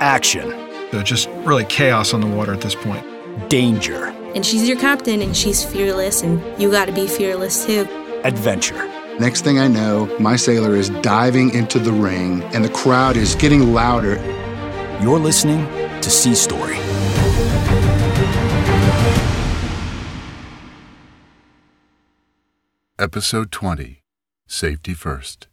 Action. So just really chaos on the water at this point. Danger. And she's your captain, and she's fearless, and you gotta be fearless too. Adventure. Next thing I know, my sailor is diving into the ring, and the crowd is getting louder. You're listening to Sea Story. Episode 20 Safety First.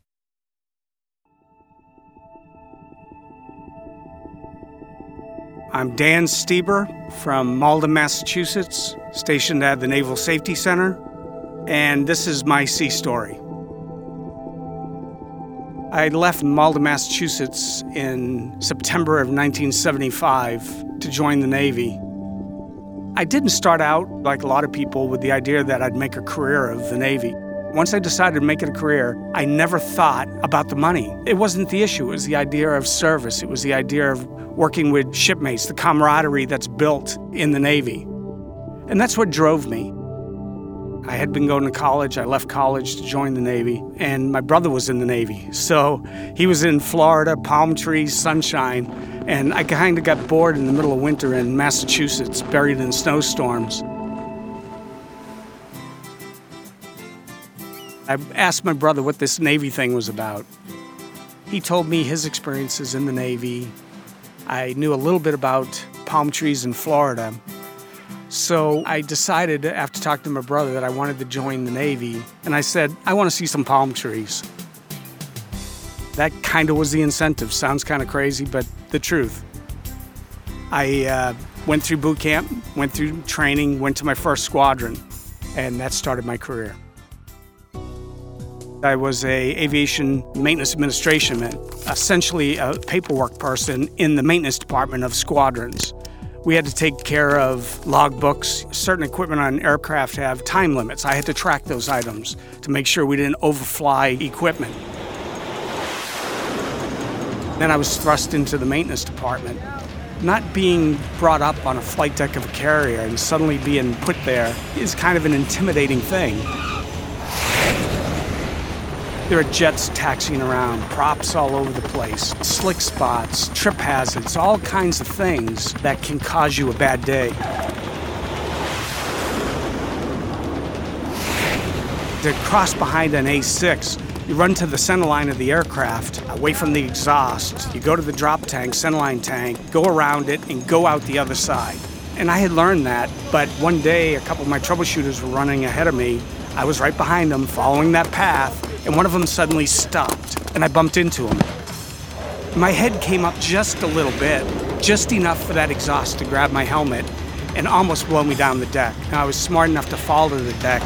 I'm Dan Stieber from Malden, Massachusetts, stationed at the Naval Safety Center, and this is my sea story. I left Malden, Massachusetts in September of 1975 to join the Navy. I didn't start out, like a lot of people, with the idea that I'd make a career of the Navy. Once I decided to make it a career, I never thought about the money. It wasn't the issue, it was the idea of service, it was the idea of working with shipmates, the camaraderie that's built in the Navy. And that's what drove me. I had been going to college. I left college to join the Navy, and my brother was in the Navy. So he was in Florida, palm trees, sunshine, and I kind of got bored in the middle of winter in Massachusetts, buried in snowstorms. I asked my brother what this Navy thing was about. He told me his experiences in the Navy. I knew a little bit about palm trees in Florida. So I decided after talking to my brother that I wanted to join the Navy. And I said, I want to see some palm trees. That kind of was the incentive. Sounds kind of crazy, but the truth. I uh, went through boot camp, went through training, went to my first squadron, and that started my career. I was a aviation maintenance administration man, essentially a paperwork person in the maintenance department of squadrons. We had to take care of logbooks. Certain equipment on aircraft have time limits. I had to track those items to make sure we didn't overfly equipment. Then I was thrust into the maintenance department. Not being brought up on a flight deck of a carrier and suddenly being put there is kind of an intimidating thing. There are jets taxiing around, props all over the place, slick spots, trip hazards, all kinds of things that can cause you a bad day. To cross behind an A6, you run to the centerline of the aircraft, away from the exhaust. You go to the drop tank, centerline tank, go around it, and go out the other side. And I had learned that, but one day a couple of my troubleshooters were running ahead of me. I was right behind them, following that path, and one of them suddenly stopped, and I bumped into him. My head came up just a little bit, just enough for that exhaust to grab my helmet and almost blow me down the deck. Now, I was smart enough to fall to the deck.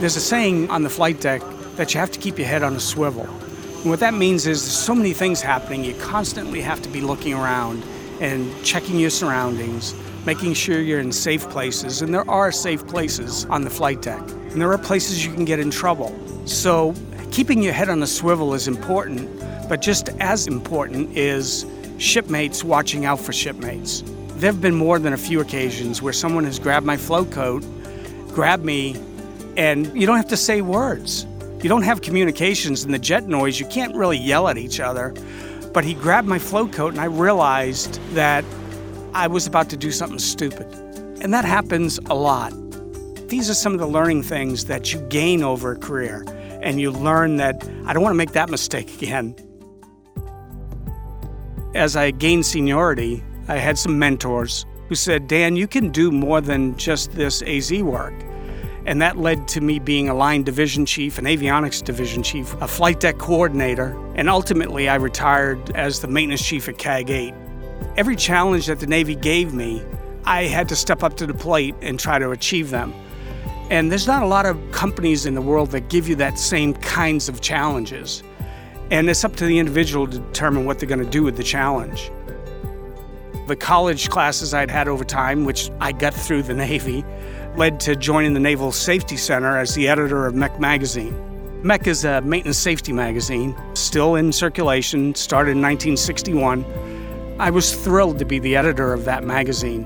There's a saying on the flight deck that you have to keep your head on a swivel. And what that means is there's so many things happening, you constantly have to be looking around and checking your surroundings, making sure you're in safe places. And there are safe places on the flight deck, and there are places you can get in trouble. So, keeping your head on a swivel is important, but just as important is shipmates watching out for shipmates. There have been more than a few occasions where someone has grabbed my float coat, grabbed me, and you don't have to say words. You don't have communications in the jet noise. You can't really yell at each other. But he grabbed my float coat, and I realized that I was about to do something stupid. And that happens a lot. These are some of the learning things that you gain over a career. And you learn that I don't want to make that mistake again. As I gained seniority, I had some mentors who said, Dan, you can do more than just this AZ work. And that led to me being a line division chief, an avionics division chief, a flight deck coordinator, and ultimately I retired as the maintenance chief at CAG 8. Every challenge that the Navy gave me, I had to step up to the plate and try to achieve them. And there's not a lot of companies in the world that give you that same kinds of challenges. And it's up to the individual to determine what they're going to do with the challenge. The college classes I'd had over time, which I got through the Navy, led to joining the Naval Safety Center as the editor of Mech Magazine. Mech is a maintenance safety magazine, still in circulation, started in 1961. I was thrilled to be the editor of that magazine.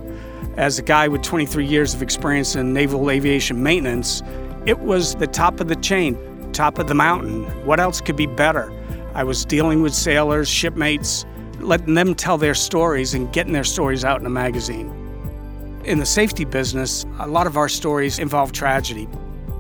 As a guy with 23 years of experience in naval aviation maintenance, it was the top of the chain, top of the mountain. What else could be better? I was dealing with sailors, shipmates, letting them tell their stories and getting their stories out in a magazine. In the safety business, a lot of our stories involve tragedy.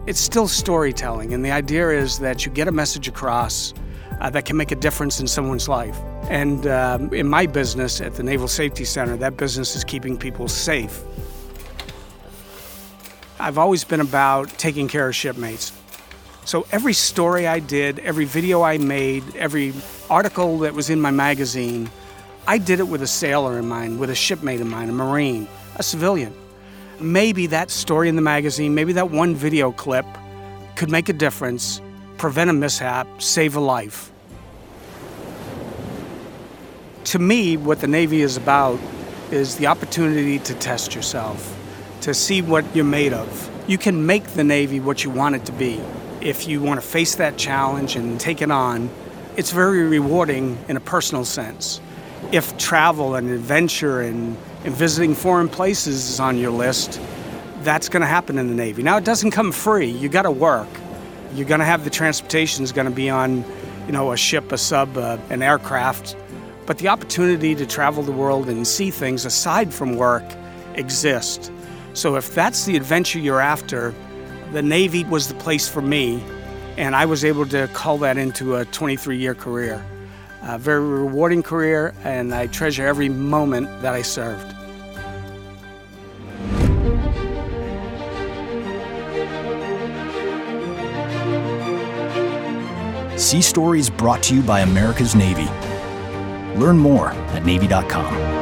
It's still storytelling, and the idea is that you get a message across uh, that can make a difference in someone's life. And um, in my business at the Naval Safety Center, that business is keeping people safe. I've always been about taking care of shipmates. So every story I did, every video I made, every article that was in my magazine, I did it with a sailor in mind, with a shipmate in mind, a Marine, a civilian. Maybe that story in the magazine, maybe that one video clip could make a difference, prevent a mishap, save a life. To me, what the Navy is about is the opportunity to test yourself, to see what you're made of. You can make the Navy what you want it to be. If you want to face that challenge and take it on, it's very rewarding in a personal sense. If travel and adventure and, and visiting foreign places is on your list, that's going to happen in the Navy. Now, it doesn't come free. You got to work. You're going to have the transportation is going to be on, you know, a ship, a sub, uh, an aircraft. But the opportunity to travel the world and see things aside from work exists. So if that's the adventure you're after, the Navy was the place for me, and I was able to call that into a 23 year career. A very rewarding career, and I treasure every moment that I served. Sea Stories brought to you by America's Navy. Learn more at Navy.com.